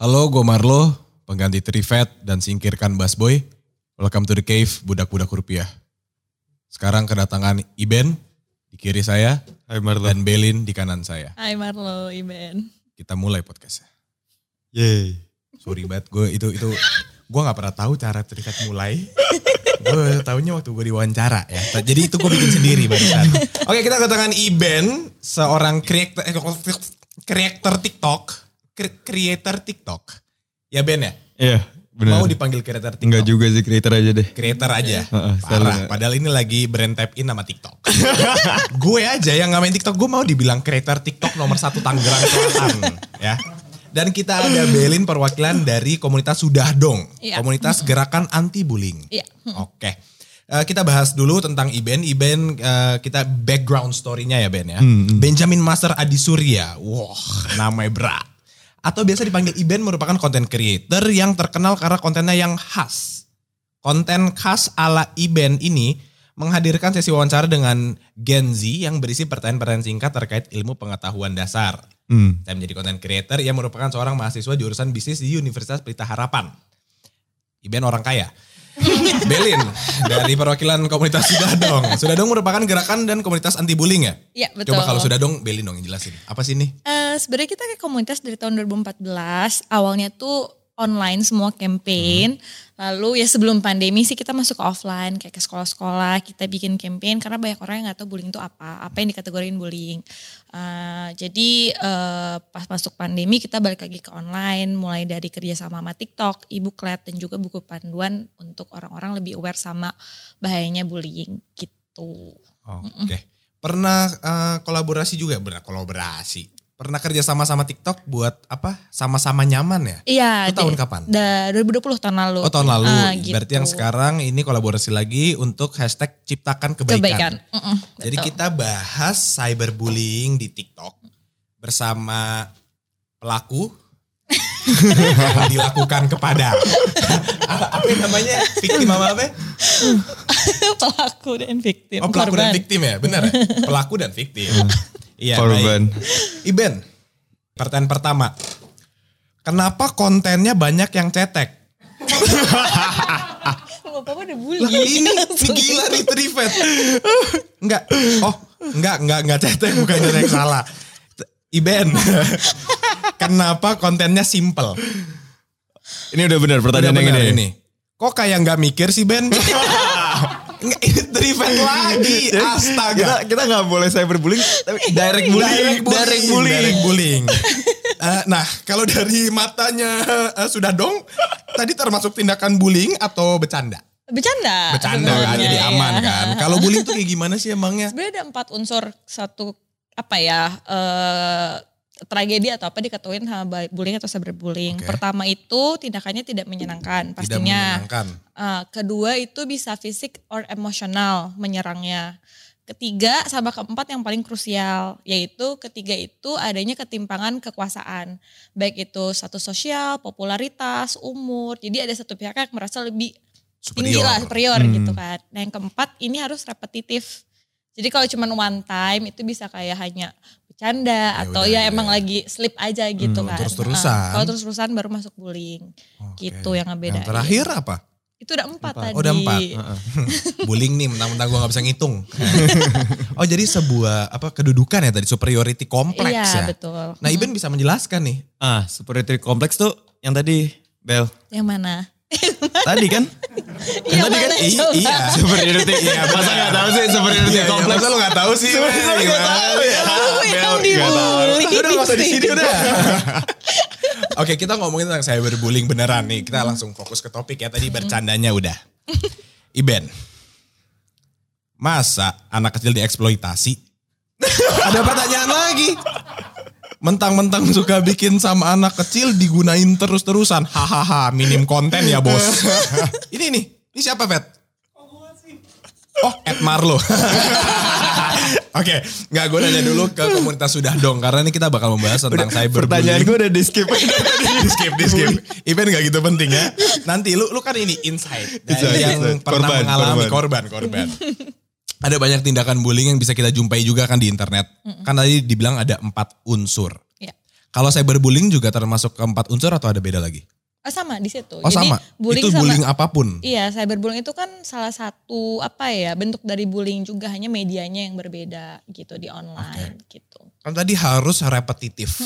Halo, gue Marlo, pengganti Trivet dan singkirkan Busboy. Welcome to the cave, budak-budak rupiah. Sekarang kedatangan Iben di kiri saya Hai Marlo. dan Belin di kanan saya. Hai Marlo, Iben. Kita mulai podcastnya. Yeay. Sorry banget, gue itu itu gue nggak pernah tahu cara Trivet mulai. gue tahunya waktu gue diwawancara ya. Jadi itu gue bikin sendiri barusan. Oke, kita kedatangan Iben, seorang creator, eh, creator TikTok, creator TikTok. Ya Ben ya? Iya benar. Mau dipanggil creator TikTok? Enggak juga sih creator aja deh. Creator aja. Heeh, Parah. selalu. Padahal ini lagi brand tap in sama TikTok. gue aja yang nggak main TikTok, gue mau dibilang creator TikTok nomor satu Tangerang Selatan. ya. Dan kita ada Belin perwakilan dari komunitas Sudah Dong. Iya. Komunitas gerakan anti bullying. Iya. Oke. Eh, kita bahas dulu tentang Iben. Iben eh, kita background story-nya ya Ben ya. Hmm, Benjamin Master Adi Surya. Wah, namanya berat. Atau biasa dipanggil Iben merupakan content creator yang terkenal karena kontennya yang khas. Konten khas ala Iben ini menghadirkan sesi wawancara dengan Gen Z yang berisi pertanyaan-pertanyaan singkat terkait ilmu pengetahuan dasar. Hmm. Saya menjadi content creator yang merupakan seorang mahasiswa jurusan bisnis di Universitas Pelita Harapan. Iben orang kaya. Belin dari perwakilan komunitas Sudah Dong. Sudah Dong merupakan gerakan dan komunitas anti bullying ya? Iya betul. Coba kalau Sudah Dong, Belin dong yang jelasin. Apa sih ini? Eh, sebenarnya kita kayak komunitas dari tahun 2014. Awalnya tuh online semua campaign. Lalu ya sebelum pandemi sih kita masuk ke offline kayak ke sekolah-sekolah kita bikin campaign karena banyak orang yang nggak tahu bullying itu apa, apa yang dikategorin bullying. Eh, jadi eh, pas masuk pandemi kita balik lagi ke online, mulai dari kerjasama sama TikTok, e-booklet dan juga buku panduan untuk orang-orang lebih aware sama bahayanya bullying gitu. Oke. Pernah eh, kolaborasi juga? Pernah kolaborasi. Pernah kerja sama sama TikTok buat apa? Sama-sama nyaman ya? Iya. Itu tahun di- kapan? Da, 2020 tahun lalu. Oh tahun lalu. Ah, gitu. Berarti yang sekarang ini kolaborasi lagi untuk hashtag ciptakan kebaikan. kebaikan. Mm-mm, Jadi betul. kita bahas cyberbullying di TikTok bersama pelaku yang dilakukan kepada apa, yang namanya victim apa apa? pelaku dan victim. Oh pelaku dan korban. victim ya, benar ya? Pelaku dan victim. Iya. Korban. Iben, pertanyaan pertama, kenapa kontennya banyak yang cetek? Bapak udah bully. Lah ini, ini gila nih Trivet. Enggak, oh enggak, enggak, enggak cetek bukan cetek salah. Iben, kenapa kontennya simple? Ini udah benar Udah pertanyaan yang benar ini. ini. Kok kayak nggak mikir sih Ben? Trivet lagi, Kita astaga. kita nggak boleh cyberbullying tapi direct bullying. Direct bullying. Direct bullying. Direct bullying. Eh, nah, kalau dari matanya eh, sudah dong, tadi termasuk tindakan bullying atau bercanda? Bercanda. Bercanda kan, sebenarnya, jadi ya. aman kan. Kalau bullying tuh kayak gimana sih emangnya? Sebenarnya ada empat unsur satu apa ya eh, tragedi atau apa diketahuin sama bullying atau cyberbullying. Oke. Pertama itu tindakannya tidak menyenangkan Tidak pastinya. menyenangkan. Eh, kedua itu bisa fisik or emosional menyerangnya. Ketiga sama keempat yang paling krusial yaitu ketiga itu adanya ketimpangan kekuasaan baik itu status sosial, popularitas, umur. Jadi ada satu pihak yang merasa lebih tinggi Superior. lah superior Hmm. gitu kan. Nah yang keempat ini harus repetitif. Jadi kalau cuma one time itu bisa kayak hanya bercanda Ya atau udah, ya ya. emang lagi slip aja gitu Hmm, kan. terus-terusan. Heeh. Kalau terus-terusan baru masuk bullying. Oke. Gitu yang ngebedain. Yang terakhir apa? Itu udah empat, Empat. tadi. Oh, udah empat. bullying nih, mentang-mentang gue gak bisa ngitung. oh jadi sebuah apa kedudukan ya tadi superiority kompleks Iya ya. betul. Nah Iben bisa menjelaskan nih. Ah, superiority kompleks tuh yang tadi Bel. Yang mana? Tadi kan? Yang tadi kan? mana i- coba? iya. Superiority. Iya, masa nggak tahu sih superiority Iya, iya, kompleks. masa lu gak tahu sih? Ben? Gimana? Aku yang Bel, dibully. Udah gak usah di sini udah. Oke kita ngomongin tentang cyberbullying beneran nih. Kita langsung fokus ke topik ya. Tadi bercandanya udah. Iben. Masa anak kecil dieksploitasi? Ada pertanyaan lagi. Mentang-mentang suka bikin sama anak kecil digunain terus-terusan. Hahaha minim konten ya bos. ini nih. Ini siapa Vet? Oh, Ed Marlo. Oke, nggak gue nanya dulu ke komunitas sudah dong karena ini kita bakal membahas tentang cyberbullying. Pertanyaan gue udah di skip. di skip, di skip. Event gak gitu penting ya. Nanti lu lu kan ini insight dari Insight, yang insight. pernah Korban, mengalami korban, korban. Ada banyak tindakan bullying yang bisa kita jumpai juga kan di internet. Kan tadi dibilang ada empat unsur. Ya. Kalau cyberbullying juga termasuk keempat unsur atau ada beda lagi? Ah, sama di situ. Oh sama. bullying itu sama bullying apa pun. Iya, cyberbullying itu kan salah satu apa ya bentuk dari bullying juga hanya medianya yang berbeda gitu di online gitu. Kan tadi harus repetitif.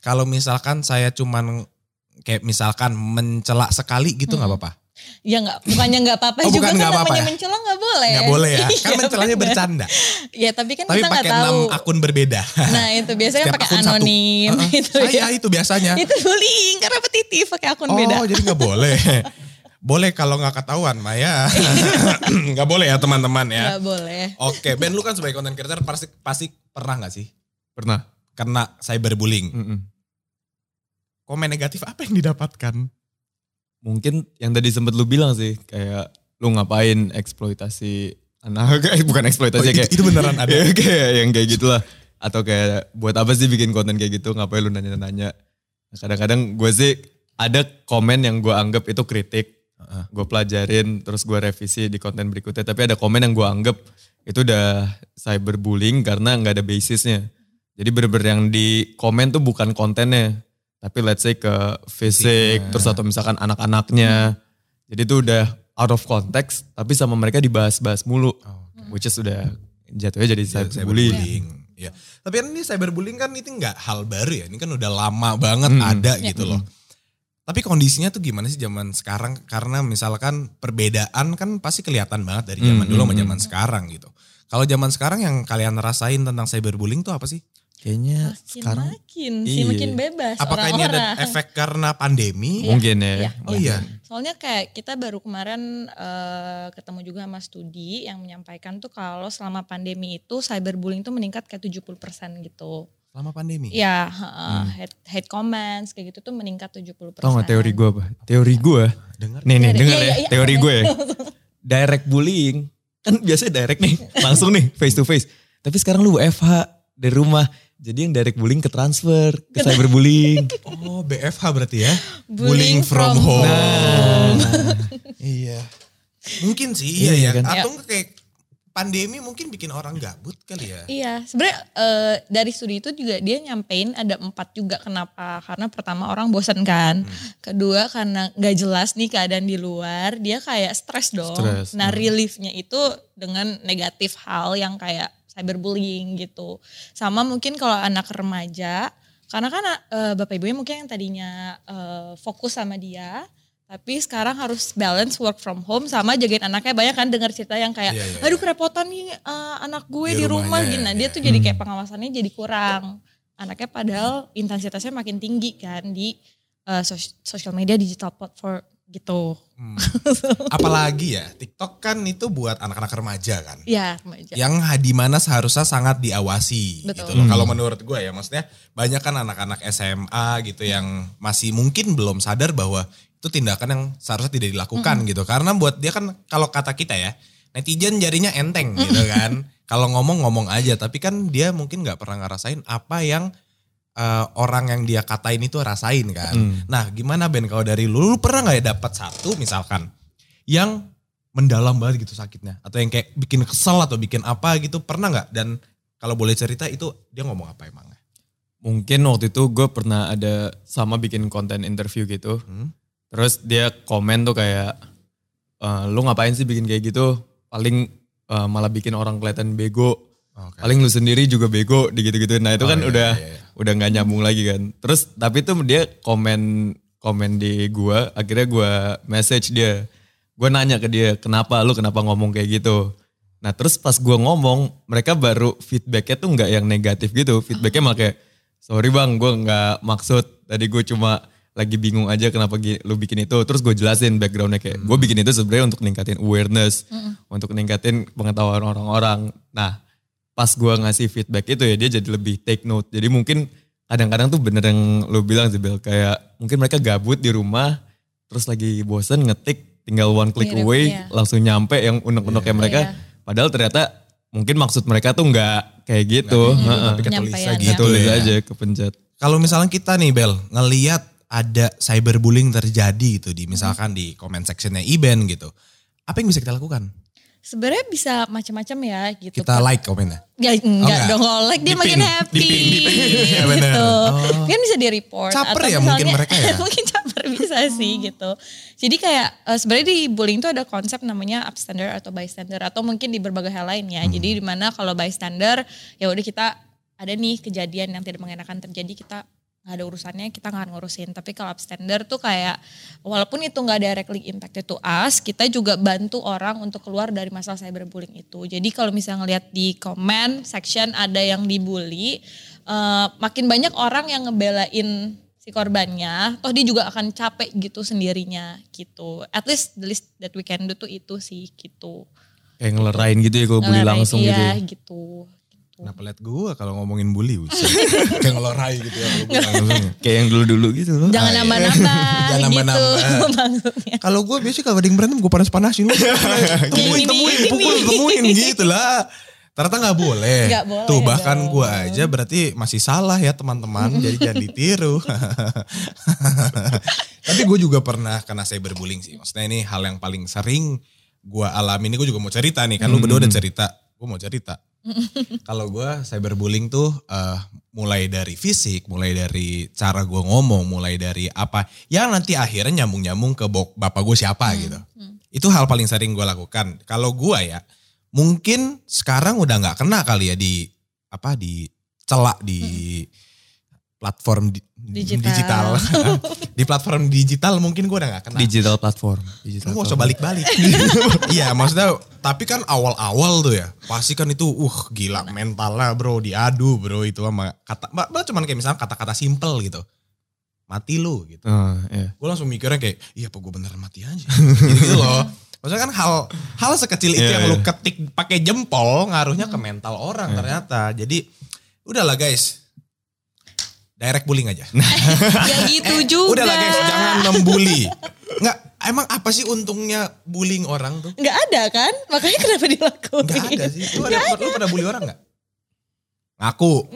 Kalau misalkan saya cuman kayak misalkan mencela sekali gitu nggak apa-apa. Ya nggak, bukannya nggak apa-apa Oh, juga bukan kan apa-apa namanya ya? mencela nggak boleh. Nggak boleh ya. Kan Iya, mencelanya bener. bercanda. Ya tapi kan Tapi kita nggak pakai tahu. enam akun berbeda. Nah itu biasanya Setiap pakai anonim Heeh. gitu Saya ya. itu biasanya. Itu bullying karena repetitif pakai akun oh beda. jadi nggak boleh. boleh kalau nggak ketahuan Maya. nggak boleh ya teman-teman ya. Nggak boleh. Oke Ben lu kan sebagai content creator pasti, pasti pernah nggak sih Pernah. kena cyberbullying? Mm-mm. Komen negatif apa yang didapatkan? Mungkin yang tadi sempat lu bilang sih kayak lu ngapain eksploitasi anak eh, bukan eksploitasi Oh, itu- kayak itu beneran ada? Ya, kayak yang kayak gitulah. Atau kayak buat apa sih bikin konten kayak gitu? Ngapain lu nanya-nanya? Kadang-kadang gue sih ada komen yang gue anggap itu kritik. Gue pelajarin terus gue revisi di konten berikutnya. Tapi ada komen yang gue anggap itu udah cyberbullying karena nggak ada basisnya. Jadi bener-bener yang di komen tuh bukan kontennya tapi let's say ke fisik terus atau misalkan anak-anaknya jadi itu udah out of context tapi sama mereka dibahas-bahas mulu which is udah jatuhnya jadi cyberbullying Cyberbullying. Ya. Tapi kan ini cyberbullying kan itu nggak hal baru ya. Ini kan udah lama banget ada gitu loh. Tapi kondisinya tuh gimana sih zaman sekarang? Karena misalkan perbedaan kan pasti kelihatan banget dari zaman dulu sama zaman sekarang gitu. Kalau zaman sekarang yang kalian rasain tentang cyberbullying tuh apa sih? Kayaknya Makin sekarang makin sih Iya. makin bebas Apakah ini ada orang-orang. efek karena pandemi? Iya. mungkin ya Iya. Oh iya. Soalnya kayak kita baru kemarin eh, ketemu juga sama studi yang menyampaikan tuh kalau selama pandemi itu cyberbullying tuh meningkat kayak 70% gitu. Selama pandemi. Ya, heeh, hate, hate comments kayak gitu tuh meningkat 70%. Tau gak teori gue apa? Teori gue, Dengar. nih nih iya, ya, iya, iya, teori gue ya. Direct bullying, kan biasanya direct nih, langsung nih face to face. Tapi sekarang lu WFH dari rumah, jadi yang direct bullying ke transfer, ke cyberbullying. Oh BFH berarti ya? Bullying from home. Nah, Iya. Mungkin sih Iya, iya, iya ya. kan? Atau enggak kayak pandemi mungkin bikin orang gabut kali ya. Iya, sebenarnya eh, dari studi itu juga dia nyampein ada empat juga kenapa? Karena pertama orang bosan kan, kedua karena nggak jelas nih keadaan di luar, dia kayak stres dong. Stres, Nah reliefnya itu dengan negatif hal yang kayak cyberbullying gitu. Sama mungkin kalau anak remaja, karena kan eh, bapak ibunya mungkin yang tadinya eh, fokus sama dia. Tapi sekarang harus balance work from home sama jagain anaknya banyak kan dengar cerita yang kayak Iya, iya, aduh kerepotan nih eh, anak gue Di di, rumah gini. Nah, iya, dia tuh jadi kayak pengawasannya jadi kurang. Anaknya padahal intensitasnya makin tinggi kan di eh, sos- sosial media digital platform gitu. Hmm. Apalagi ya TikTok kan itu buat anak-anak remaja kan. Ya, remaja. Yang di mana seharusnya sangat diawasi Betul. gitu loh. Kalau menurut gue ya maksudnya banyak kan anak-anak SMA gitu yang masih mungkin belum sadar bahwa itu tindakan yang seharusnya tidak dilakukan gitu. Karena buat dia kan kalau kata kita ya netizen jarinya enteng gitu kan. Kalau ngomong ngomong aja tapi kan dia mungkin nggak pernah ngerasain apa yang eh, orang yang dia katain itu rasain kan. Nah gimana Ben kalau dari lu, lu pernah nggak ya dapat satu misalkan yang mendalam banget gitu sakitnya atau yang kayak bikin kesel atau bikin apa gitu pernah nggak dan kalau boleh cerita itu dia ngomong apa emangnya? mungkin waktu itu gue pernah ada sama bikin konten interview gitu. Hmm? Terus dia komen tuh kayak, "Eh, lu ngapain sih bikin kayak gitu? Paling eh, malah bikin orang kelihatan bego. Oke. Paling lu sendiri juga bego, gitu-gitu. Nah itu Oh, kan iya, udah iya, iya. udah nggak nyambung lagi kan. Terus tapi tuh dia komen komen di gua, akhirnya gua message dia. Gue nanya ke dia, kenapa lu kenapa ngomong kayak gitu? Nah terus pas gua ngomong, mereka baru feedbacknya tuh nggak yang negatif gitu. Feedbacknya malah kayak, sorry bang, gue nggak maksud. Tadi gue cuma lagi bingung aja kenapa lu bikin itu. Terus gue jelasin backgroundnya kayak, gue bikin itu sebenarnya untuk ningkatin awareness, untuk ningkatin pengetahuan orang-orang. Nah pas gue ngasih feedback itu ya dia jadi lebih take note. Jadi mungkin kadang-kadang tuh bener yang lu bilang sih Bel, kayak mungkin mereka gabut di rumah, terus lagi bosen ngetik, tinggal one click Mirip, away, iya. langsung nyampe yang unek-uneknya mereka. Iya. Padahal ternyata mungkin maksud mereka tuh nggak kayak gitu. Nggak Heeh. tapi ketulis aja gitu ya. aja kepencet. Kalau misalnya kita nih Bel ngeliat ada cyberbullying terjadi gitu di misalkan di comment sectionnya Iben gitu. Apa yang bisa kita lakukan? Sebenarnya bisa macam-macam ya gitu. Kita like komennya. Gak, enggak enggak? dong, kalau like dia Di makin happy pin. Iya, bener. gitu. Oh. Kan bisa di report. Caper ya mungkin mereka ya? mungkin caper bisa sih gitu. Jadi kayak eh, sebenarnya di bullying itu ada konsep namanya upstander atau bystander atau mungkin di berbagai hal lain ya. Hmm. Jadi di mana kalau bystander ya udah kita ada nih kejadian yang tidak mengenakan terjadi kita nggak ada urusannya kita nggak ngurusin tapi kalau upstander tuh kayak walaupun itu nggak directly impacted to us kita juga bantu orang untuk keluar dari masalah cyberbullying itu jadi kalau misalnya ngelihat di comment section ada yang dibully eh, makin banyak orang yang ngebelain si korbannya toh dia juga akan capek gitu sendirinya gitu at least the least that we can do tuh itu sih gitu Kayak ngelerain gitu ya kalau bully langsung gitu. iya, ya. gitu Kenapa liat gue kalau ngomongin bully. Kayak ngelorai gitu ya. ya. Kayak yang dulu-dulu gitu loh. jangan Ah, iya. nambah-nambah Jangan gitu nambah-nambah. maksudnya Kalau gue biasanya kalau ada yang berantem gue panas-panasin. Lu temuin, temuin, pukul, temuin gitu lah. Ternyata nggak boleh. Nggak boleh Tuh bahkan gue aja berarti masih salah ya teman-teman. jadi jangan ditiru. Tapi gue juga pernah kena cyberbullying sih. Maksudnya ini hal yang paling sering gue alami. Ini gue juga mau cerita nih. Kan lu berdua udah cerita. Gue mau cerita. Kalau gue cyberbullying tuh eh, mulai dari fisik, mulai dari cara gue ngomong, mulai dari apa yang nanti akhirnya nyambung-nyambung ke bok- bapak gue siapa gitu. Itu hal paling sering gue lakukan. Kalau gue ya, mungkin sekarang udah nggak kena kali ya di apa di celak di platform di- Digital. digital. di platform digital mungkin gue udah nggak kena. Digital platform. Digital Lu gak usah balik-balik. Iya maksudnya, tapi kan awal-awal tuh ya, pasti kan itu, uh gila mentalnya bro, diadu bro itu sama kata, mbak, mbak cuman kayak misalnya kata-kata simple gitu. Mati lu gitu. Oh, iya. Gue langsung mikirnya kayak, iya apa gue beneran mati aja. gitu, gitu loh. Maksudnya kan hal hal sekecil itu Iya, yang lu iya. ketik pakai jempol ngaruhnya ke mental orang ternyata. Jadi udahlah guys, direct bullying aja. ya gitu juga Udahlah guys, jangan membuli. Enggak, emang apa sih untungnya bullying orang tuh? nggak ada kan makanya kenapa dilakuin Enggak ada sih. Lu, ada, lu pada bully orang enggak? Ngaku.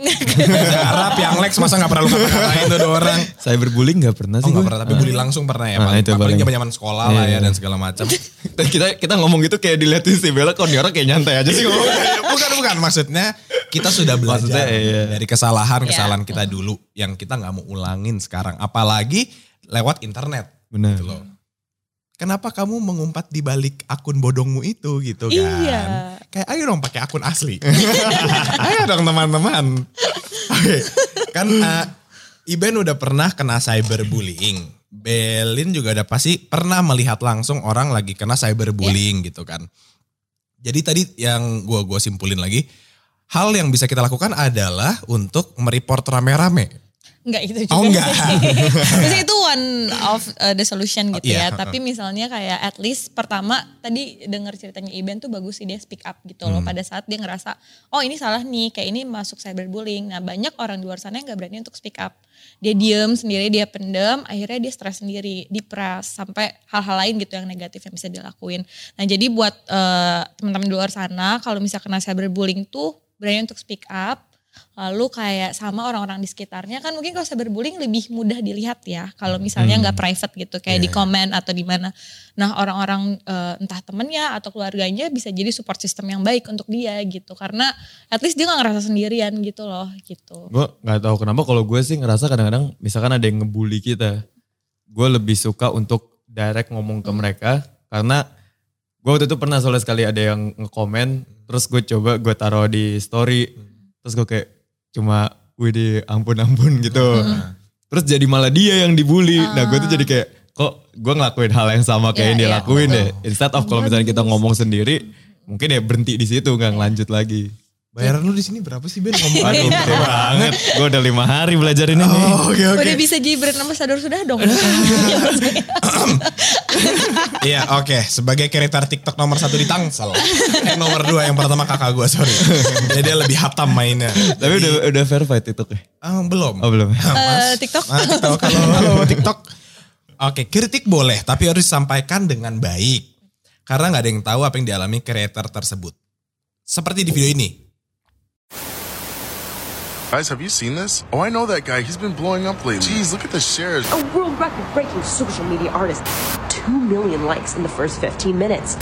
Harap yang Lex masa gak pernah lu kata-katain tuh dua orang. Cyberbullying gak pernah Oh sih gak gue. pernah, tapi bully langsung pernah ya. Nah, Paling, itu paling zaman-zaman sekolah lah Iya, ya iya. dan segala macam. Dan kita kita ngomong gitu kayak diliatin si Bella kok nih orang kayak nyantai aja sih ngomong. bukan, bukan. Maksudnya kita sudah belajar Maksudnya, iya. dari kesalahan-kesalahan Iya. kita dulu yang kita nggak mau ulangin sekarang. Apalagi lewat internet. Benar. Gitu loh. Kenapa kamu mengumpat di balik akun bodongmu itu gitu kan? Iya. Kayak ayo dong pakai akun asli. ayo dong teman-teman. Oke, kan eh, Iben udah pernah kena cyberbullying. Belin juga udah pasti pernah melihat langsung orang lagi kena cyberbullying gitu kan. Jadi tadi yang gua gua simpulin lagi, hal yang bisa kita lakukan adalah untuk mereport rame-rame. Enggak itu juga Oh, enggak. sih. Itu one of uh, the solution gitu Oh, iya. ya. Tapi misalnya kayak at least pertama tadi dengar ceritanya Iben tuh bagus sih dia speak up gitu Hmm. loh. Pada saat dia ngerasa oh ini salah nih kayak ini masuk cyberbullying. Nah banyak orang di luar sana yang gak berani untuk speak up. Dia diem sendiri, dia pendem, akhirnya dia stres sendiri, depres sampai hal-hal lain gitu yang negatif yang bisa dilakuin. Nah jadi buat uh, teman-teman di luar sana kalau misalnya kena cyberbullying tuh berani untuk speak up lalu kayak sama orang-orang di sekitarnya kan mungkin kalau cyberbullying lebih mudah dilihat ya kalau misalnya nggak private gitu kayak di komen atau di mana nah orang-orang eh, entah temennya atau keluarganya bisa jadi support system yang baik untuk dia gitu karena at least dia nggak ngerasa sendirian gitu loh gitu Gue gak tahu kenapa kalau gue sih ngerasa kadang-kadang misalkan ada yang ngebully kita. Gue lebih suka untuk direct ngomong ke mereka. Karena gue waktu itu pernah soalnya sekali ada yang ngekomen. Terus gue coba gue taruh di story. Terus gue kayak cuma wih di ampun-ampun gitu. Terus jadi malah dia yang dibully. Nah gue tuh jadi kayak kok gue ngelakuin hal yang sama kayak Iya, yang dia iya, lakuin deh. Instead of kalau misalnya kita ngomong sendiri. Mungkin ya berhenti di situ nggak ngelanjut lagi. Bayaran lu di sini berapa sih Ben ngomong? Aduh, gede banget. Gue udah lima hari belajar ini nih. Oh, oke oke. udah bisa jadi brand ambassador sudah dong Iya oke sebagai kreator TikTok nomor satu di Tangsel. eh, nomor dua yang pertama kakak gue sorry. Jadi dia lebih hatam mainnya. Tapi udah udah verified itu kayak. Ah, belum. Oh belum. Eh, TikTok Ah, TikTok halo, halo TikTok. Oke kritik boleh tapi harus disampaikan dengan baik. Karena nggak ada yang tahu apa yang dialami kreator tersebut. Seperti di video ini. Guys, have you seen this? Oh, I know that guy. He's been blowing up lately. Jeez, look at the shares. A world record breaking social media artist. 2 million likes in the first 15 minutes.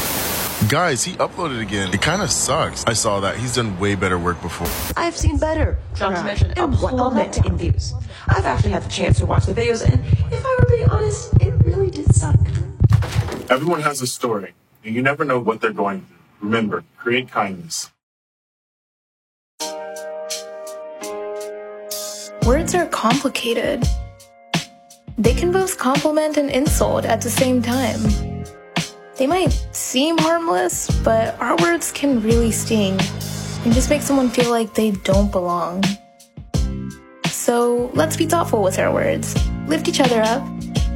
Guys, he uploaded again. It kind of sucks. I saw that. He's done way better work before. I've seen better. Not to mention a plummet in views. I've actually had the chance to watch the videos, and if I were being honest, it really did suck. Everyone has a story, and you never know what they're going through. Remember, create kindness. Words are complicated. They can both compliment and insult at the same time. They might seem harmless, but our words can really sting and just make someone feel like they don't belong. So let's be thoughtful with our words, lift each other up,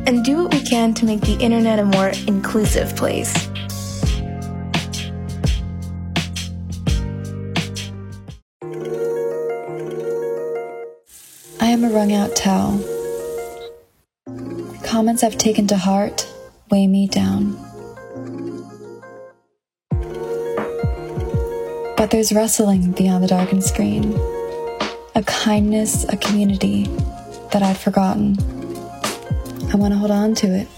and do what we can to make the internet a more inclusive place. A wrung out towel. Comments I've taken to heart weigh me down. But there's rustling beyond the darkened screen. A kindness, a community that I'd forgotten. I want to hold on to it.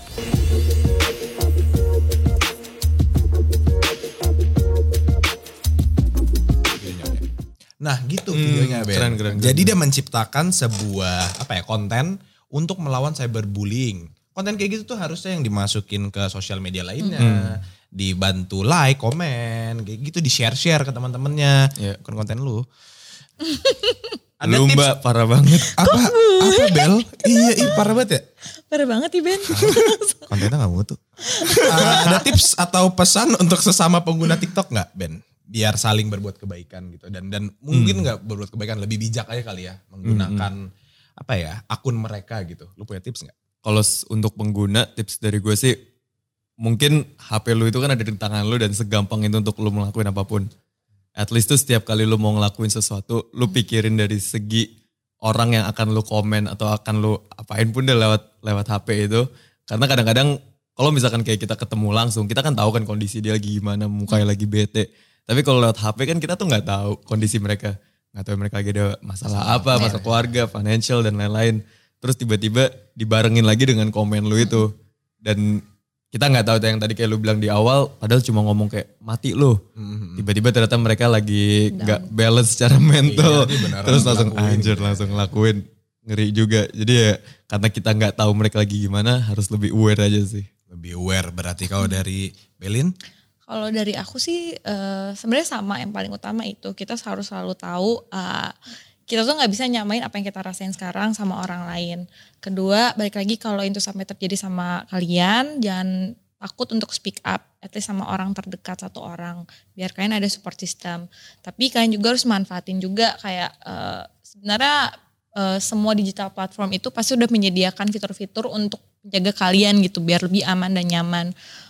Nah gitu videonya Ben. keren, keren, keren. Jadi dia menciptakan sebuah apa ya konten untuk melawan cyberbullying. Konten kayak gitu tuh harusnya yang dimasukin ke sosial media lainnya. Dibantu like, komen, kayak gitu di share-share ke teman-temannya. Iya. Bukan konten lu. Lu tips- mbak parah banget. Apa, apa Bel? iya, iya parah banget ya. Parah banget nih Ben. Kontennya gak mutu. Ah, ada tips atau pesan untuk sesama pengguna TikTok nggak Ben? Biar saling berbuat kebaikan gitu dan dan mungkin nggak berbuat kebaikan lebih bijak aja kali ya menggunakan apa ya akun mereka gitu. Lu punya tips nggak? Kalau untuk pengguna tips dari gue sih mungkin HP lu itu kan ada di tangan lu dan segampang itu untuk lu ngelakuin apa pun. At least tuh setiap kali lu mau ngelakuin sesuatu, lu pikirin dari segi orang yang akan lu komen atau akan lu apain pun deh lewat lewat HP itu. Karena kadang-kadang kalau misalkan kayak kita ketemu langsung, kita kan tahu kan kondisi dia lagi gimana, mukanya lagi bete. Tapi kalau lewat HP kan kita tuh nggak tahu kondisi mereka. Nggak tahu mereka lagi ada masalah apa, masalah keluarga, financial dan lain-lain. Terus tiba-tiba dibarengin lagi dengan komen lu itu. Dan kita nggak tahu yang tadi kayak lu bilang di awal, padahal cuma ngomong kayak mati lu. Tiba-tiba ternyata mereka lagi nggak balance secara mental. beneran Terus langsung anjir, gitu. langsung ngelakuin. Ngeri juga. Jadi ya karena kita nggak tahu mereka lagi gimana, harus lebih aware aja sih. Lebih aware berarti kalau dari Belin? Kalau dari aku sih eh, sebenarnya sama yang paling utama itu kita harus selalu tahu eh, kita tuh nggak bisa nyamain apa yang kita rasain sekarang sama orang lain. Kedua, balik lagi kalau itu sampai terjadi sama kalian, jangan takut untuk speak up, at least sama orang terdekat satu orang, biar kalian ada support system. Tapi kalian juga harus manfaatin juga kayak eh, sebenarnya eh, semua digital platform itu pasti udah menyediakan fitur-fitur untuk menjaga kalian gitu, biar lebih aman dan nyaman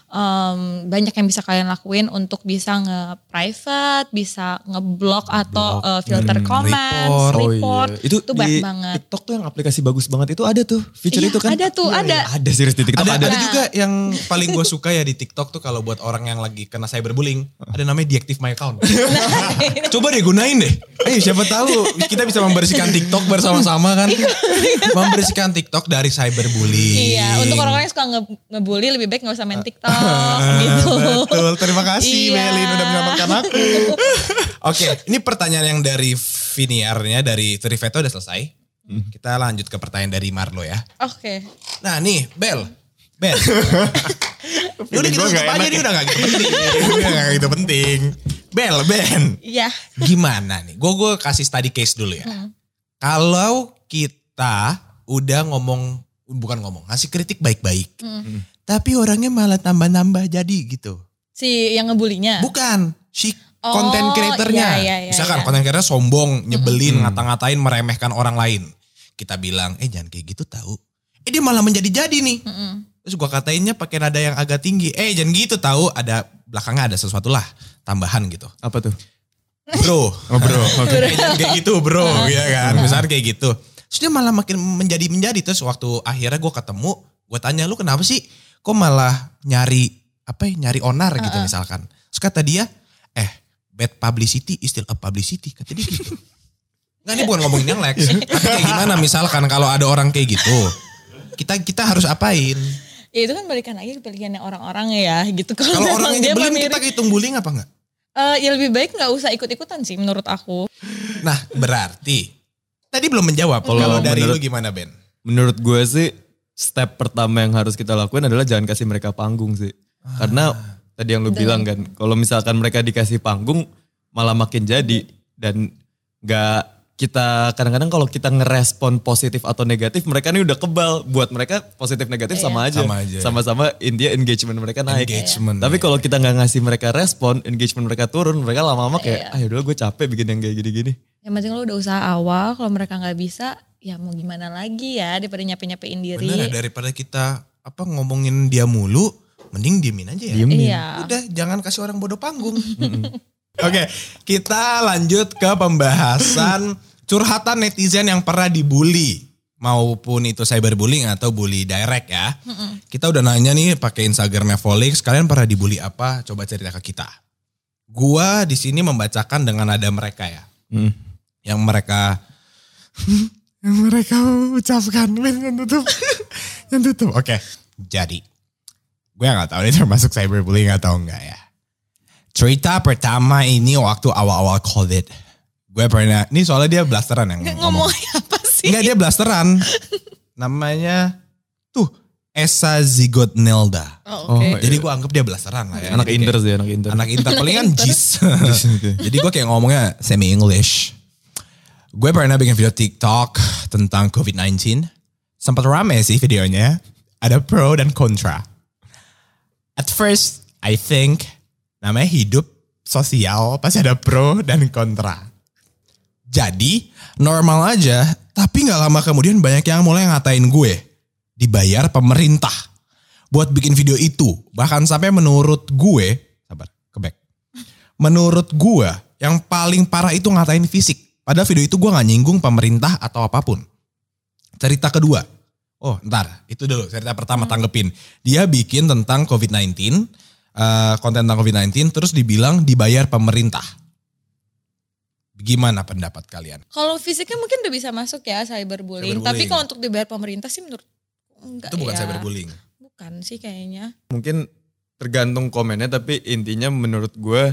em, banyak yang bisa kalian lakuin untuk bisa nge-private, bisa nge-block atau uh, filter comments, report. report. Oh iya. Itu, Itu di banyak banget. TikTok tuh yang aplikasi bagus banget itu ada tuh. Feature Iya, itu kan. ada tuh, Iya, ada. iya. Ada serius di TikTok Ada, ada. ada juga yang paling gue suka ya di TikTok tuh kalau buat orang yang lagi kena cyberbullying, ada namanya deactive my account. Coba deh gunain deh. Eh siapa tahu kita bisa membersihkan TikTok bersama-sama kan. membersihkan TikTok dari cyberbullying. Iya, untuk orang-orang yang suka nge- ngebully lebih baik gak usah main TikTok gitu. Betul, terima kasih Iya. Melin udah menyelamatkan aku. Oke, ini pertanyaan yang dari Viniarnya dari Triveto udah selesai. Kita lanjut ke pertanyaan dari Marlo ya. Oke. Nah nih, Bel. Bel. Ya udah kita tutup nggak aja nih udah gak gitu penting. Udah gak gitu penting. Bel, Ben. Iya. Gimana nih? Gue gue kasih study case dulu ya. Kalau kita udah ngomong, bukan ngomong, ngasih kritik baik-baik. Tapi orangnya malah tambah-nambah jadi gitu. Si yang ngebulinya. Bukan, si Oh, konten creatornya. iya, iya, iya, Misalkan iya. konten creator sombong, nyebelin, ngata-ngatain, meremehkan orang lain. Kita bilang, eh jangan kayak gitu tahu. Eh dia malah menjadi-jadi nih. Terus gua katainnya pakai nada yang agak tinggi. Eh jangan gitu tahu, ada belakangnya ada sesuatu lah tambahan gitu. Apa tuh? Bro. Oh bro. Eh, jangan kayak gitu bro, ya kan. Misalnya kayak gitu. Terus dia malah makin menjadi-menjadi. Terus waktu akhirnya gue ketemu, gue tanya lu kenapa sih kok malah nyari apa ya, nyari onar gitu misalkan. Terus kata dia, eh bad publicity is still a publicity. Kata dia gitu. Nggak ini bukan ngomongin yang Lex. Tapi kayak gimana misalkan kalau ada orang kayak gitu. Kita kita harus apain? Ya itu kan balikan lagi ke pilihannya orang-orang ya gitu. Kalau memang orang yang dia nyebelin kita hitung bullying apa enggak? Eh, ya lebih baik nggak usah ikut-ikutan sih menurut aku. Nah berarti tadi belum menjawab. Kalau Kalau dari menurut- lu gimana Ben? Menurut gue sih step pertama yang harus kita lakuin adalah jangan kasih mereka panggung sih. Karena tadi yang lu bilang kan, kalau misalkan mereka dikasih panggung malah makin jadi. Dan nggak kita kadang-kadang kalau kita ngerespon positif atau negatif mereka nih udah kebal. Buat mereka positif negatif sama aja. Sama aja. sama-sama intinya engagement mereka naik. Engagement, tapi ya. kalau kita nggak ngasih mereka respon engagement mereka turun mereka lama-lama kayak ah yaudah gue capek bikin yang kayak gini-gini Yang penting lo udah usaha awal, kalau mereka nggak bisa, ya mau gimana lagi ya daripada nyape-nyapein diri. Bener ya, daripada kita apa ngomongin dia mulu, mending diemin aja ya. Diemin. Iya. Udah jangan kasih orang bodoh panggung. Oke, kita lanjut ke pembahasan curhatan netizen yang pernah dibully maupun itu cyberbullying atau bully direct ya. Kita udah nanya nih pakai Instagramnya Volix, kalian pernah dibully apa? Coba cerita ke kita. Gua di sini membacakan dengan nada mereka ya. Hmm. Yang mereka yang mereka ucapkan. Ben yang tutup. Yang tutup. Oke. Jadi gue nggak tahu ini termasuk cyberbullying atau enggak ya. Cerita pertama ini waktu awal-awal covid. Gue pernah ini soalnya dia blasteran yang Nggak ngomong. ngomong apa sih? enggak dia blasteran. Namanya tuh Esa Zigot Nelda Oh, oke. jadi gue anggap dia blasteran lah ya. Anak Jadi inter sih anak inter Anak inter palingan jis. Jadi gue kayak ngomongnya semi English. Gue pernah bikin video TikTok tentang COVID-19. Sempat rame sih videonya. Ada pro dan kontra. At first, I think namanya hidup sosial pasti ada pro dan kontra. Jadi normal aja, tapi nggak lama kemudian banyak yang mulai ngatain gue dibayar pemerintah buat bikin video itu. Bahkan sampai menurut gue, sabar, kebek. Menurut gue, yang paling parah itu ngatain fisik. Padahal video itu gue gak nyinggung pemerintah atau apa pun. Cerita kedua, oh ntar, itu dulu cerita pertama tanggepin. Dia bikin tentang COVID-19, eh, konten tentang COVID-19, terus dibilang dibayar pemerintah. Gimana pendapat kalian? Kalau fisiknya mungkin udah bisa masuk ya cyberbullying. Cyberbullying. Tapi kalau untuk dibayar pemerintah sih menurut enggak Itu bukan ya. cyberbullying. Bukan sih kayaknya. mungkin tergantung komennya tapi intinya menurut gue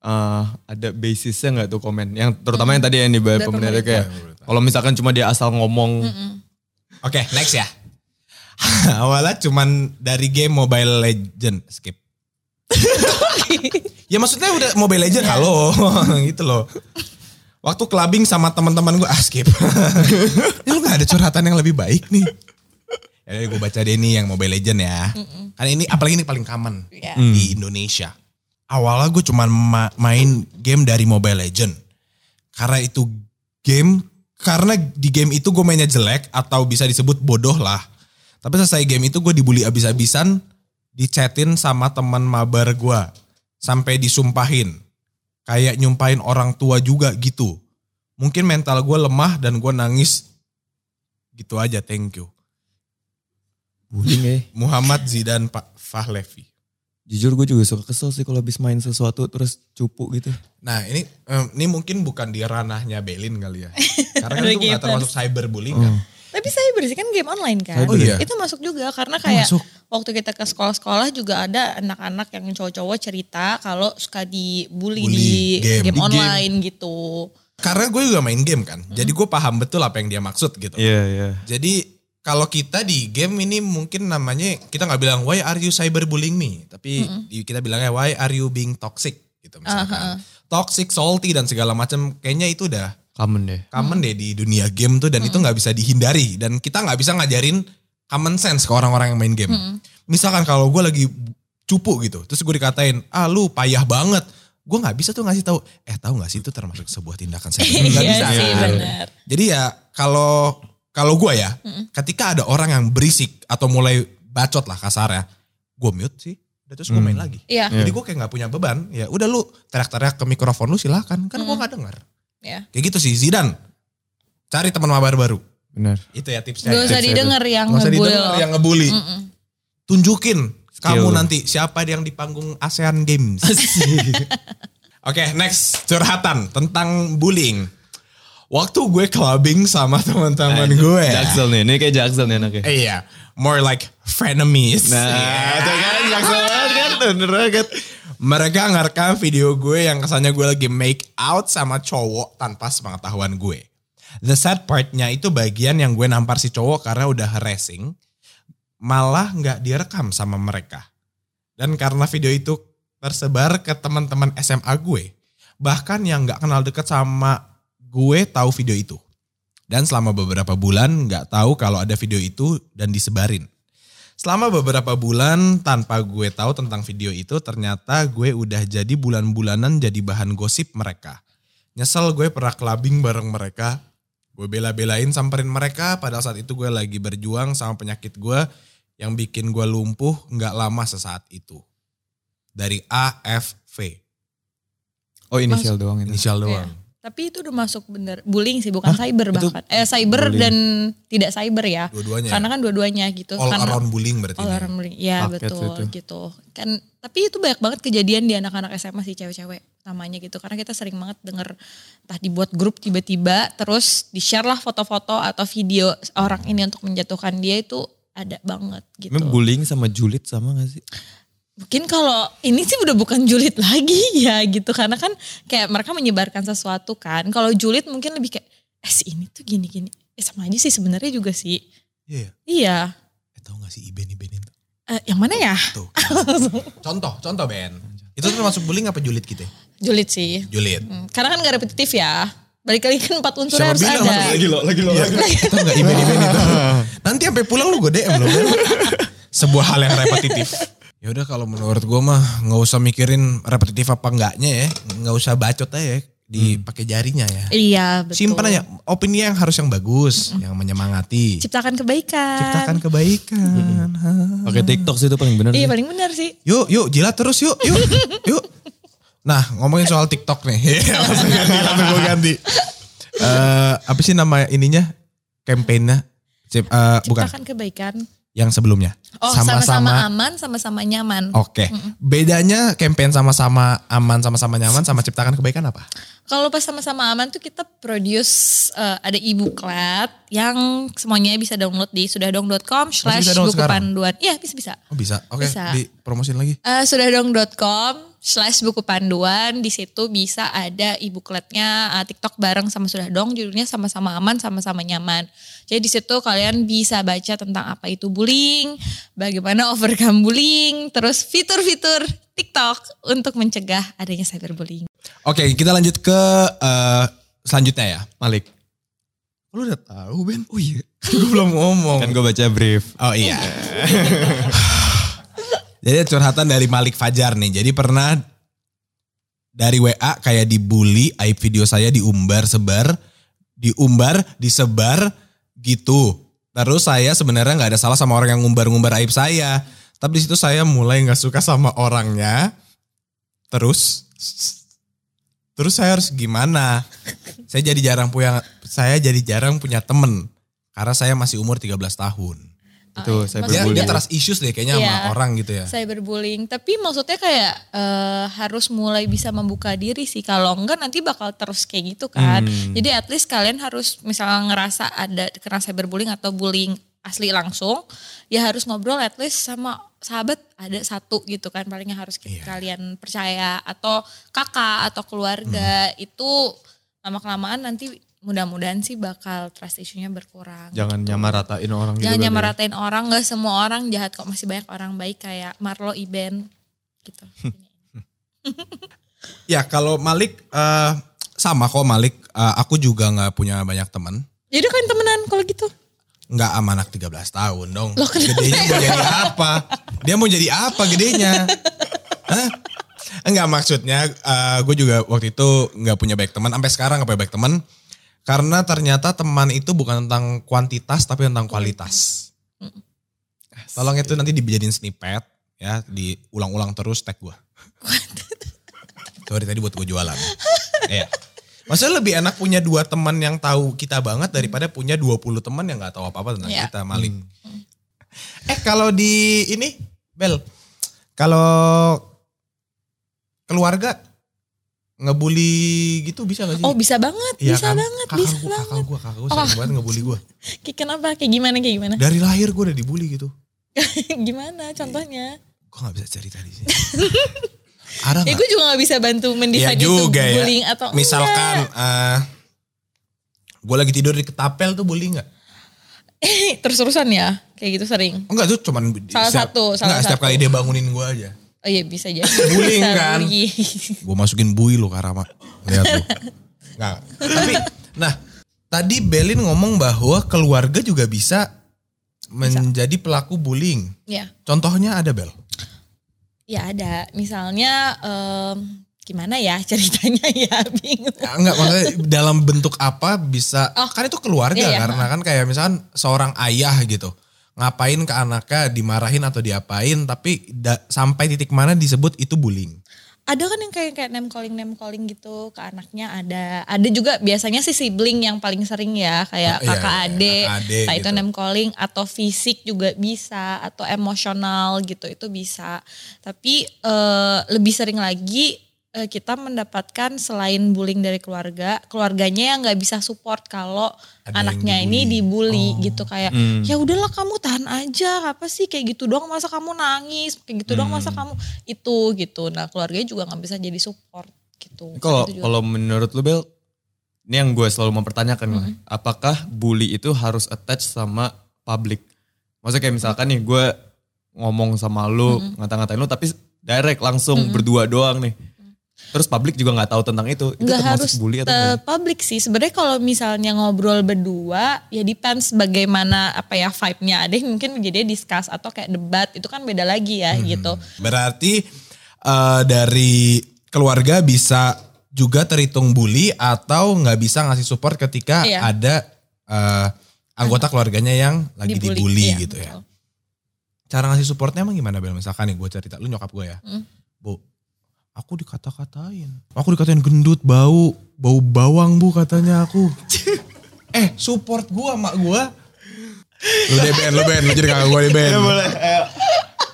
eh, ada basisnya nggak tuh komen yang terutama yang tadi yang dibayar Bayar pemerintah pemerintah. kayak kalau misalkan cuma dia asal ngomong Oke, next ya. Awalnya cuman dari game Mobile Legend. Skip. ya maksudnya udah Mobile Legend halo gitu loh. Waktu clubbing sama teman-teman gue ah skip. Ini lu gak ada curhatan yang lebih baik nih. Ya gue baca deh nih yang Mobile Legend ya. Karena ini apalagi ini paling common Iya. di Indonesia. Awalnya gue cuman ma- main game dari Mobile Legend. Karena itu game, karena di game itu gue mainnya jelek atau bisa disebut bodoh lah. Tapi selesai game itu gue dibully abis-abisan, dichatin sama teman mabar gue. Sampai disumpahin. Kayak nyumpahin orang tua juga gitu. Mungkin mental gue lemah dan gue nangis. Gitu aja, thank you. bullying ya Muhammad Zidan Pak Fahlevi. Jujur gue juga suka kesel sih kalau habis main sesuatu terus cupu gitu Nah ini em, ini mungkin bukan di ranahnya Belin kali ya. Karena kan itu nggak gamers. termasuk cyberbullying kan. Tapi cyber sih kan game online kan. Oh iya? Itu masuk juga karena kayak masuk? waktu kita ke sekolah-sekolah juga ada anak-anak yang cowok-cowok cerita kalau suka dibully Bully di game. game, Di online gitu. Karena gue juga main game kan. Jadi gue paham betul apa yang dia maksud gitu. iya iya Jadi kalau kita di game ini mungkin namanya kita nggak bilang why are you cyberbullying me, tapi di- kita bilangnya why are you being toxic gitu misalkan. Toxic, salty dan segala macam kayaknya itu udah common deh common deh di dunia game tuh dan itu nggak bisa dihindari dan kita nggak bisa ngajarin common sense ke orang-orang yang main game. Misalkan kalau gue lagi cupu gitu, terus gue dikatain, ah lu payah banget. Gue nggak bisa tuh ngasih tahu, eh tahu nggak sih itu termasuk sebuah tindakan cyberbullying? Nggak Iya bisa. sih. Jadi ya kalau kalau gue ya, ketika ada orang yang berisik atau mulai bacot lah kasar ya, gue mute sih. Udah terus gue main lagi. Iya. Jadi gue kayak nggak punya beban. Ya udah lu teriak-teriak ke mikrofon lu silakan. Kan gue nggak denger. Ya. Kayak gitu sih Zidan. Cari teman mabar baru. benar Itu ya tipsnya. Gak usah didengar yang Nggak usah ngebully didengar yang ngebully. Tunjukin kamu Skill. nanti siapa yang di panggung ASEAN Games. Oke, next curhatan tentang bullying. Waktu gue clubbing sama teman-teman Nah, gue. Jaksel nih, ini kayak Jaksel nih anaknya. Iya, more like frenemies. Nah, Iya. itu kan Jaksel banget kan, bener banget. Mereka ngerekam video gue yang kesannya gue lagi make out sama cowok tanpa sepengetahuan gue. The sad partnya itu bagian yang gue nampar si cowok karena udah harassing. Malah nggak direkam sama mereka. Dan karena video itu tersebar ke teman-teman SMA gue. Bahkan yang nggak kenal deket sama gue tahu video itu. Dan selama beberapa bulan nggak tahu kalau ada video itu dan disebarin. Selama beberapa bulan tanpa gue tahu tentang video itu ternyata gue udah jadi bulan-bulanan jadi bahan gosip mereka. Nyesel gue pernah clubbing bareng mereka. Gue bela-belain samperin mereka padahal saat itu gue lagi berjuang sama penyakit gue yang bikin gue lumpuh nggak lama sesaat itu. Dari A, F, V. Oh inisial doang ini. Inisial Iya. doang. Tapi itu udah masuk bener bullying sih, bukan cyber bahkan. Eh cyber bullying. dan tidak cyber ya. Dua-duanya. Karena kan dua-duanya gitu. All Karena, around bullying berarti. All ini. around bullying. Ya Paket betul itu. gitu. Kan tapi itu banyak banget kejadian di anak-anak SMA sih cewek-cewek namanya gitu. Karena kita sering banget denger entah dibuat grup tiba-tiba terus di-share lah foto-foto atau video orang ini untuk menjatuhkan dia itu ada banget gitu. Ini bullying sama julid sama gak sih? Mungkin kalau ini sih udah bukan julid lagi ya gitu karena kan kayak mereka menyebarkan sesuatu kan. Kalau julid mungkin lebih kayak eh si ini tuh gini-gini. Eh sama aja sih sebenarnya juga sih. Iya. Iya. Eh, tahu gak sih Iben Iben itu? Eh, yang mana ya? Tuh. contoh, contoh Ben. Itu termasuk bullying apa julid gitu ya? Julid sih. Julid. Hmm, Karena kan gak repetitif ya. Balik lagi kan empat unsur Siapa harus bilang ada. lagi lo, lagi lo. Itu enggak iben-iben itu. Nanti sampai pulang lu gue DM lu. Ben. Sebuah hal yang repetitif. Ya udah kalau menurut gue mah nggak usah mikirin repetitif apa enggaknya ya. Nggak usah bacot aja ya. Dipakai jarinya ya. Iya betul. Simpan aja. Opini yang harus yang bagus. Yang menyemangati. Ciptakan kebaikan. Ciptakan kebaikan. Pakai TikTok sih itu paling bener. Iya sih. paling benar sih. Yuk, yuk, jilat terus yuk, yuk, yuk. Nah, ngomongin soal TikTok nih. langsung ganti, langsung gue ganti. Eh, apa sih nama ininya? Campaignnya? Cip- eh, bukan, Ciptakan kebaikan. Yang sebelumnya. Oh sama-sama aman, sama-sama nyaman. Oke. Bedanya campaign sama-sama aman, sama-sama nyaman, sama ciptakan kebaikan apa? Kalau pas sama-sama aman tuh kita produce eh, ada e-booklet yang semuanya bisa download di sudahdong.com slash buku sekarang? panduan. Iya bisa bisa. Oh bisa, oke. Bisa. Dipromosin lagi. Eh, sudahdong.com slash buku panduan di situ bisa ada e-bookletnya eh, TikTok bareng sama Sudah Dong judulnya sama-sama aman sama-sama nyaman. Jadi di situ kalian bisa baca tentang apa itu bullying, bagaimana overcome bullying, terus fitur-fitur TikTok untuk mencegah adanya cyberbullying. Oke, kita lanjut ke eh, selanjutnya ya. Malik. Lu udah tahu Ben? Oh iya. gue belum ngomong. Kan gue baca brief. Oh iya. Jadi curhatan dari Malik Fajar nih. Jadi pernah dari WA kayak dibully, aib video saya diumbar sebar, diumbar, disebar gitu. Terus saya sebenarnya nggak ada salah sama orang yang ngumbar-ngumbar aib saya. Tapi di situ saya mulai nggak suka sama orangnya. Terus terus saya harus gimana? Saya jadi jarang punya saya jadi jarang punya temen karena saya masih umur 13 tahun. Itu Dia, saya Maksudnya- berbully. dia trust issues deh kayaknya Iya. sama orang gitu ya. cyberbullying. Tapi maksudnya kayak eh, harus mulai bisa membuka diri sih. Kalau enggak nanti bakal terus kayak gitu kan. Jadi at least kalian harus misalnya ngerasa ada kena cyberbullying atau bullying asli langsung, ya harus ngobrol at least sama sahabat ada satu gitu kan paling yang harus kita, kalian percaya atau kakak atau keluarga itu lama kelamaan nanti mudah-mudahan sih bakal trust issue-nya berkurang. Jangan nyamaratain orang gitu. Jangan ya. nyamaratain orang, nggak semua orang jahat kok masih banyak orang baik kayak Marlo Iben gitu. Ya kalau Malik eh, sama kok Malik, Eh, aku juga nggak punya banyak teman. Jadi kan temenan kalau gitu. Nggak sama anak 13 tahun dong. Loh? Gedenya mau jadi apa? Dia mau jadi apa gedenya? Hah? Enggak maksudnya, gue juga waktu itu nggak punya banyak teman. Sampai sekarang nggak punya banyak teman. Karena ternyata teman itu bukan tentang kuantitas tapi tentang kualitas. Tolong itu nanti dijadiin snippet ya, diulang-ulang terus tag gue. Sorry tadi buat gue jualan. Iya. Maksudnya lebih enak punya dua teman yang tahu kita banget daripada punya 20 teman yang nggak tahu apa-apa tentang Iya. kita, Malik. Eh kalau di ini, Bel, kalau keluarga ngebully gitu bisa gak sih? Oh bisa banget, Iya bisa kan? banget, kakak bisa gua, banget. Kakak gue, kakak gue Oh. sering banget ngebully gue. Kayak kenapa? Kayak gimana? Kayak gimana? Dari lahir gue udah dibully gitu. gimana contohnya? Gue gak bisa cerita di sini. Ada Ya gue juga gak bisa bantu mendefine itu juga ya. bullying atau Misalkan enggak. eh gue lagi tidur di ketapel tuh bully gak? Terus-terusan ya, kayak gitu sering. Enggak tuh cuman Salah satu, salah enggak, setiap satu. kali dia bangunin gue aja. Oh iya bisa jadi. Bullying Bisa kan? Gue masukin bui lo Karama. Lihat lu. Nggak. Tapi, nah tadi Belin ngomong bahwa keluarga juga bisa menjadi pelaku bullying. ya, Contohnya ada Bel? ya ada. Misalnya em, gimana ya ceritanya ya bingung. Ya, enggak, maksudnya dalam bentuk apa bisa, Oh. kan itu keluarga Iya, iya. karena kan kayak misalkan seorang ayah gitu. Ngapain ke anaknya dimarahin atau diapain tapi da- sampai titik mana disebut itu bullying. Ada kan yang kayak kayak name calling name calling gitu ke anaknya ada. Ada juga biasanya sih sibling yang paling sering ya kayak Oh, iya, kakak iya, adik, kakak adik itu gitu. name calling atau fisik juga bisa atau emosional gitu itu bisa. Tapi eh, lebih sering lagi kita mendapatkan selain bullying dari keluarga, keluarganya yang nggak bisa support kalau anaknya ini dibully. dibully gitu kayak ya udahlah kamu tahan aja apa sih kayak gitu doang masa kamu nangis kayak gitu doang masa kamu itu gitu nah keluarganya juga nggak bisa jadi support gitu Kalau Itu juga. kalau menurut lu Bel, ini yang gue selalu mempertanyakan, lah. apakah bully itu harus attach sama public? Maksudnya kayak misalkan nih gue ngomong sama lu, ngata-ngatain lu, tapi direct langsung berdua doang nih. Terus publik juga nggak tahu tentang itu. Itu termasuk harus bully atau enggak? public sih sebenarnya kalau misalnya ngobrol berdua ya depends bagaimana apa ya vibe-nya ada yang mungkin jadi discuss atau kayak debat itu kan beda lagi ya gitu Berarti eh, dari keluarga bisa juga terhitung bully atau nggak bisa ngasih support ketika Iya. ada eh, anggota keluarganya yang lagi dibully, Iya, gitu ya. betul. Cara ngasih supportnya emang gimana Bel? Misalkan nih gue cerita, lu nyokap gue ya. Hmm. Bu, aku dikata-katain. Aku dikatain gendut, bau, bau bawang bu katanya aku. eh support gue mak gue. Lu deh Ben, lu Ben, lu jadi kakak gue deh Ben.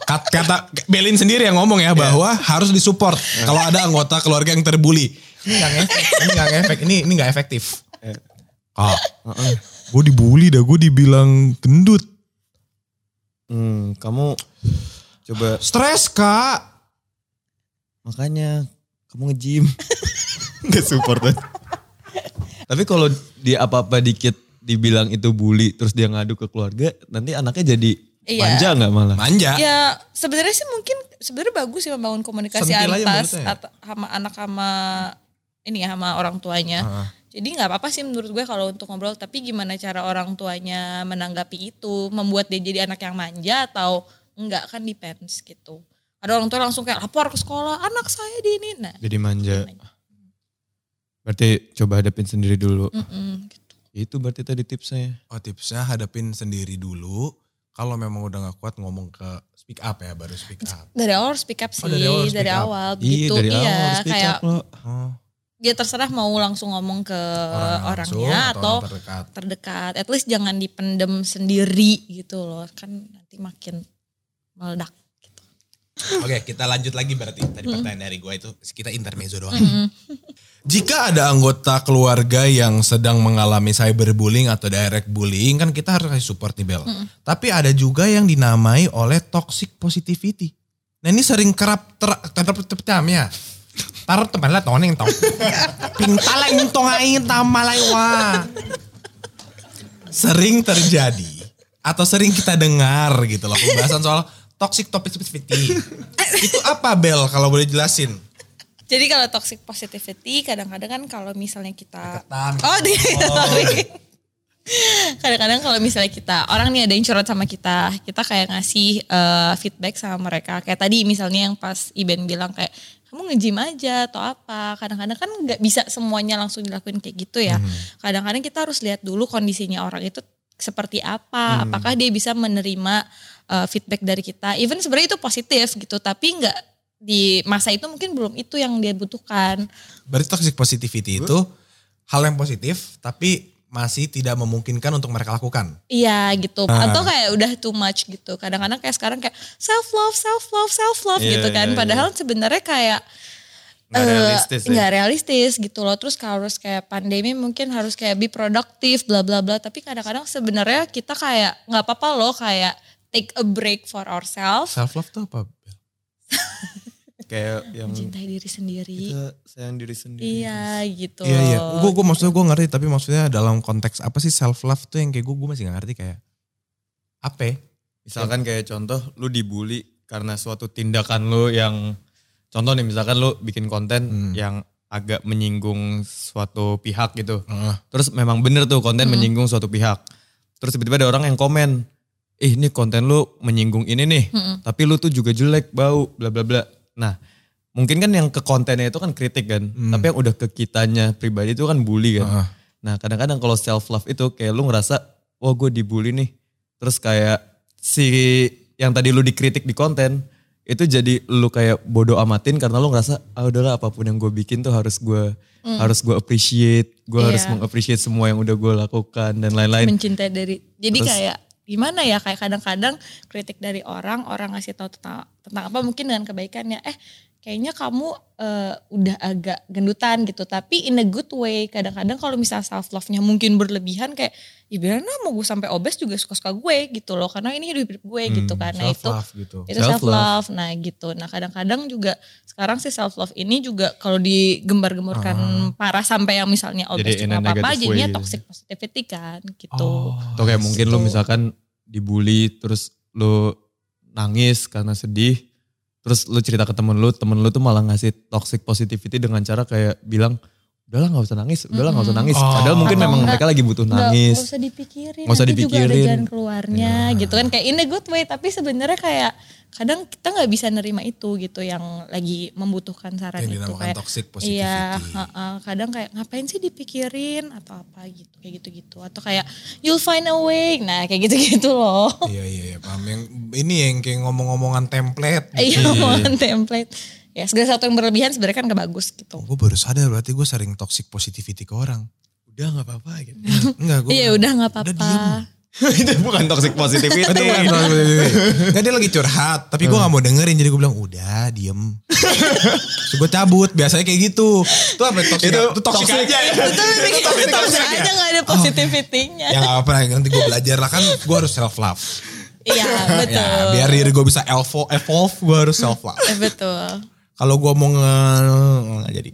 Kat- Kata Belin sendiri yang ngomong ya bahwa harus disupport kalau ada anggota keluarga yang terbully. Ini gak ngefek, ini gak ngefek, ini ini gak efektif. Kak, gue dibully dah, gue dibilang gendut. Hmm, kamu coba Stres kak. Makanya kamu nge-gym. Nggak support. Tapi kalau dia apa-apa dikit dibilang itu bully terus dia ngadu ke keluarga, nanti anaknya jadi Iya. manja nggak malah? Manja. Ya sebenarnya sih mungkin sebenarnya bagus sih membangun komunikasi Sentil antas maksudnya ya? atau sama anak sama ini ya sama orang tuanya. Heeh. Jadi nggak apa-apa sih menurut gue kalau untuk ngobrol. Tapi gimana cara orang tuanya menanggapi itu, membuat dia jadi anak yang manja atau enggak kan depends gitu. Ada orang tua langsung kayak lapor ke sekolah, anak saya di ini. Nah, Jadi manja. Berarti coba hadapin sendiri dulu. mm-mm, gitu. Itu berarti tadi tipsnya. Oh tipsnya hadapin sendiri dulu. Kalau memang udah gak kuat ngomong ke speak up ya baru speak up. dari awal harus speak up sih, Oh, dari awal dari up. awal Iya gitu. dari awal iya, harus speak kayak up lo. Oh, dia terserah mau langsung ngomong ke orang langsung orangnya atau atau orang terdekat. terdekat. At least jangan dipendem sendiri gitu loh. Kan nanti makin meledak. Oke kita lanjut lagi berarti. Tadi pertanyaan dari gue itu kita intermezzo doang. Jika ada anggota keluarga yang sedang mengalami cyberbullying atau direct bullying kan kita harus kasih support nih Bel. Tapi ada juga yang dinamai oleh toxic positivity. Nah ini sering kerap ter terpertamnya. Taruh teman lah toning tong. Pintala tong aing tamalai wah. Sering terjadi atau sering kita dengar gitu loh pembahasan soal toxic positivity. Itu apa Bel kalau boleh jelasin? Jadi kalau toxic positivity kadang-kadang kan kalau misalnya kita Deketan. Oh, di. Kadang-kadang kalau misalnya kita orang nih ada yang curhat sama kita, kita kayak ngasih eh, feedback sama mereka. Kayak tadi misalnya yang pas Iben bilang kayak kamu nge-gym aja atau apa. Kadang-kadang kan nggak bisa semuanya langsung dilakuin kayak gitu ya. Kadang-kadang kita harus lihat dulu kondisinya orang itu seperti apa, apakah dia bisa menerima eh, feedback dari kita. Even sebenarnya itu positif gitu, tapi nggak di masa itu mungkin belum itu yang dia butuhkan. Berarti toxic positivity itu hal yang positif tapi masih tidak memungkinkan untuk mereka lakukan. Iya gitu. Ah. Atau kayak udah too much gitu. Kadang-kadang kayak sekarang kayak self love, self love, self love Iya, gitu kan. iya, Padahal sebenarnya kayak Nggak eh, realistis ya? nggak realistis gitu loh. Terus kalau harus kayak pandemi mungkin harus kayak be produktif bla bla bla. Tapi kadang-kadang sebenarnya kita kayak nggak apa-apa loh kayak take a break for ourselves. Self love tuh apa? Bel? Kayak yang Mencintai diri sendiri. kita sayang diri sendiri. Iya gitu. Iya iya. Gue gue maksudnya gue ngerti tapi maksudnya dalam konteks apa sih self love tuh yang kayak gue gue masih gak ngerti kayak apa? ya? Misalkan kayak contoh lu dibully karena suatu tindakan lu yang contoh nih misalkan lu bikin konten Hmm. yang agak menyinggung suatu pihak gitu. Heeh. Terus memang bener tuh konten menyinggung suatu pihak. Terus tiba-tiba ada orang yang komen, ih ini konten lu menyinggung ini nih, tapi lu tuh juga jelek, bau, bla bla bla. Nah mungkin kan yang ke kontennya itu kan kritik kan, tapi yang udah ke kitanya pribadi itu kan bully kan. Heeh. Nah kadang-kadang kalau self love itu kayak lu ngerasa, wah gue dibully nih. Terus kayak si yang tadi lu dikritik di konten, itu jadi lu kayak bodoh amatin karena lu ngerasa, ah udahlah apa pun yang gue bikin tuh harus gue harus gue appreciate, gue Iya. harus mengappreciate semua yang udah gue lakukan dan lain-lain. mencintai dari jadi Terus- kayak gimana ya kayak kadang-kadang kritik dari orang orang ngasih tahu tentang tentang apa mungkin dengan kebaikannya eh kayaknya kamu eh, udah agak gendutan gitu tapi in a good way kadang-kadang kalau misal self love-nya mungkin berlebihan kayak ya biarin lah mau gue sampai obes juga suka-suka gue gitu loh karena ini hidup gue gitu kan nah self itu love gitu. itu Self love nah gitu nah kadang-kadang juga sekarang sih self love ini juga kalau digembar-gemborkan parah sampai yang misalnya obes Jadi apa-apa way jadinya gitu. toxic positivity kan gitu Atau kayak mungkin lu gitu. misalkan dibully terus lu nangis karena sedih. Terus lu cerita ke temen lu, temen lu tuh malah ngasih toxic positivity dengan cara kayak bilang, udahlah gak usah nangis, udahlah gak usah nangis. Oh. Padahal mungkin Atau memang enggak, mereka lagi butuh Nggak- nangis. nggak usah dipikirin. Nggak usah nanti juga ada dipikirin. jalan keluarnya gitu kan. Kayak in a good way. Tapi sebenarnya kayak kadang kita nggak bisa nerima itu gitu yang lagi membutuhkan saran Yang itu. dinamakan Kayak, toxic positivity. Iya, heeh. kadang kayak ngapain sih dipikirin atau apa gitu. Kayak gitu-gitu. Atau kayak you'll find a way. Nah kayak gitu-gitu loh. Iya iya iya paham yang ini yang kayak ngomong-ngomongan template. Iya omongan template. Ya segala sesuatu yang berlebihan sebenarnya kan gak bagus gitu. Gue baru sadar berarti gue sering toxic positivity ke orang. Udah gak apa-apa gitu. Enggak gue. Iya udah nggak Udah apa-apa. itu bukan toxic positivity. Itu bukan toxic positivity. Nggak dia lagi curhat, tapi gue gak mau dengerin jadi gue bilang udah diem. Terus gue cabut, biasanya kayak gitu. Itu apa toxic? Itu Itu toxic toxic. aja ya. Itu lebih toxic toxic aja. gak ada positivity-nya. Ya gak apa-apa, nanti gue belajar lah kan gue harus self love. Iya betul. Ya biar diri gue bisa evolve, evolve gue harus self love. Betul. Kalau gue mau nge... nggak jadi.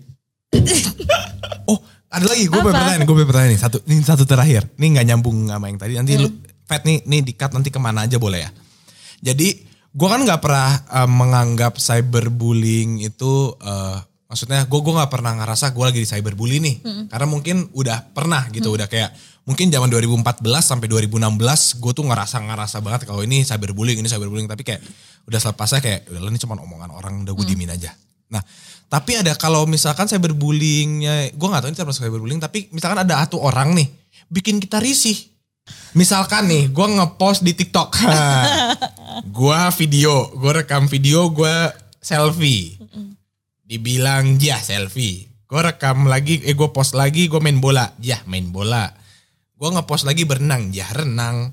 oh ada lagi, gue Apa? pertanyaan, gue punya pertanyaan nih. Satu, ini satu terakhir. Ini nggak nyambung sama yang tadi. Nanti lu, Fat nih, nih di cut nanti ke mana aja boleh ya. Jadi gue kan nggak pernah eh, menganggap cyberbullying itu, eh, maksudnya gue gue nggak pernah ngerasa gue lagi di cyberbully nih. Karena mungkin udah pernah gitu, udah kayak mungkin zaman 2014 sampai 2016 gue tuh ngerasa ngerasa banget kalau ini cyberbullying, ini cyberbullying. Tapi kayak udah selepasnya kayak udah ini cuma omongan orang, udah gue diemin aja. Nah, tapi ada kalau misalkan cyberbullyingnya, gue gak tahu ini termasuk cyberbullying, tapi misalkan ada satu orang nih, bikin kita risih. Misalkan nih, gue ngepost di TikTok, gue video, gue rekam video, gue selfie. Dibilang, ya selfie. Gue rekam lagi, eh gue post lagi, gue main bola. Ya main bola. Gue ngepost lagi berenang, ya renang.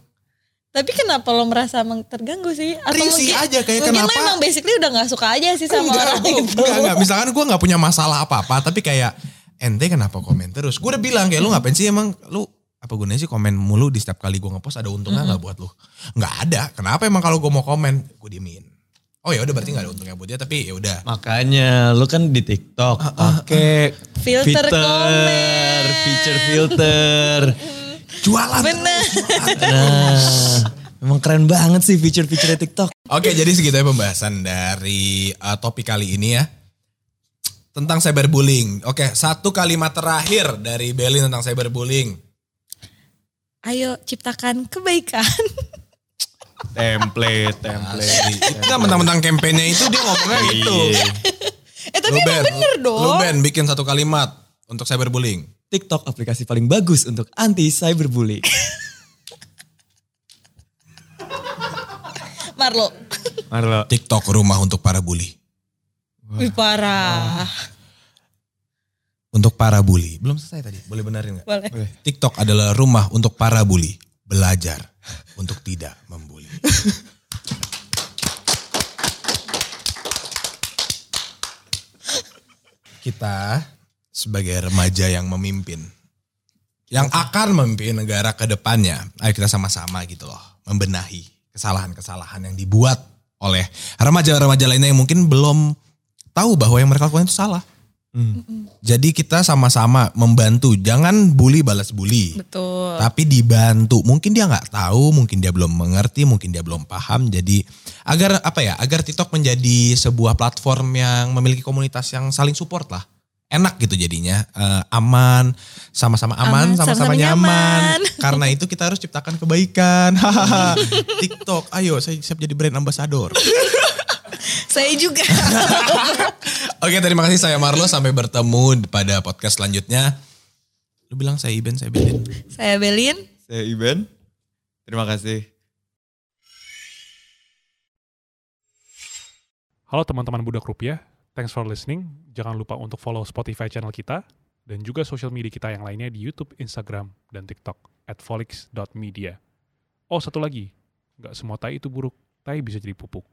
Tapi kenapa lo merasa terganggu sih? Atau Risih aja kayak mungkin kenapa- lo emang basically udah gak suka aja sih sama enggak, orang gua- itu. enggak, enggak. Misalkan gue gak punya masalah apa-apa, tapi kayak ente kenapa komen terus? Gue udah bilang kayak lu ngapain sih emang lu apa gunanya sih komen mulu di setiap kali gue ngepost ada untungnya nggak buat lu? Nggak ada. Kenapa emang kalau gue mau komen gue diemin? Oh ya udah berarti nggak ada untungnya buat dia tapi ya udah. Makanya lu kan di TikTok pakai Filter komen. feature filter. Jualan. Bener. Nah, memang keren banget sih feature-feature TikTok. Oke jadi segitu ya pembahasan dari uh, topik kali ini ya. Tentang cyberbullying. Oke satu kalimat terakhir dari Belin tentang cyberbullying. Ayo ciptakan kebaikan. Template, template. Itu kan mentang-mentang kampanye itu dia ngomongnya gitu. eh tapi Lu, emang Ben, bener Lu dong. Ben bikin satu kalimat untuk cyberbullying. TikTok aplikasi paling bagus untuk anti cyberbullying. Marlo. Marlo. TikTok rumah untuk para bully. Wih parah. Untuk para bully. Belum selesai tadi. Boleh benerin gak? Boleh. TikTok adalah rumah untuk para bully. Belajar untuk tidak membuli. kita sebagai remaja yang memimpin, yang akan memimpin negara ke depannya, ayo kita sama-sama gitu loh, membenahi kesalahan-kesalahan yang dibuat oleh remaja-remaja lainnya yang mungkin belum tahu bahwa yang mereka lakukan itu salah. Jadi kita sama-sama membantu, jangan bully balas bully. Betul. Tapi dibantu, mungkin dia nggak tahu, mungkin dia belum mengerti, mungkin dia belum paham. Jadi agar apa ya, agar TikTok menjadi sebuah platform yang memiliki komunitas yang saling support lah. Enak gitu jadinya, Eh, aman, sama-sama aman, Aman, sama-sama nyaman. nyaman. Karena itu kita harus ciptakan kebaikan. TikTok, ayo saya siap jadi brand ambassador. Saya juga. Oke, terima kasih saya Marlo. Sampai bertemu pada podcast selanjutnya. Lu bilang saya Iben, saya Belin. Saya Belin. Saya Iben. Terima kasih. Halo teman-teman Budak Rupiah, thanks for listening. Jangan lupa untuk follow Spotify channel kita dan juga sosial media kita yang lainnya di YouTube, Instagram, dan TikTok at folix.media. Oh satu lagi, nggak semua tai itu buruk, tai bisa jadi pupuk.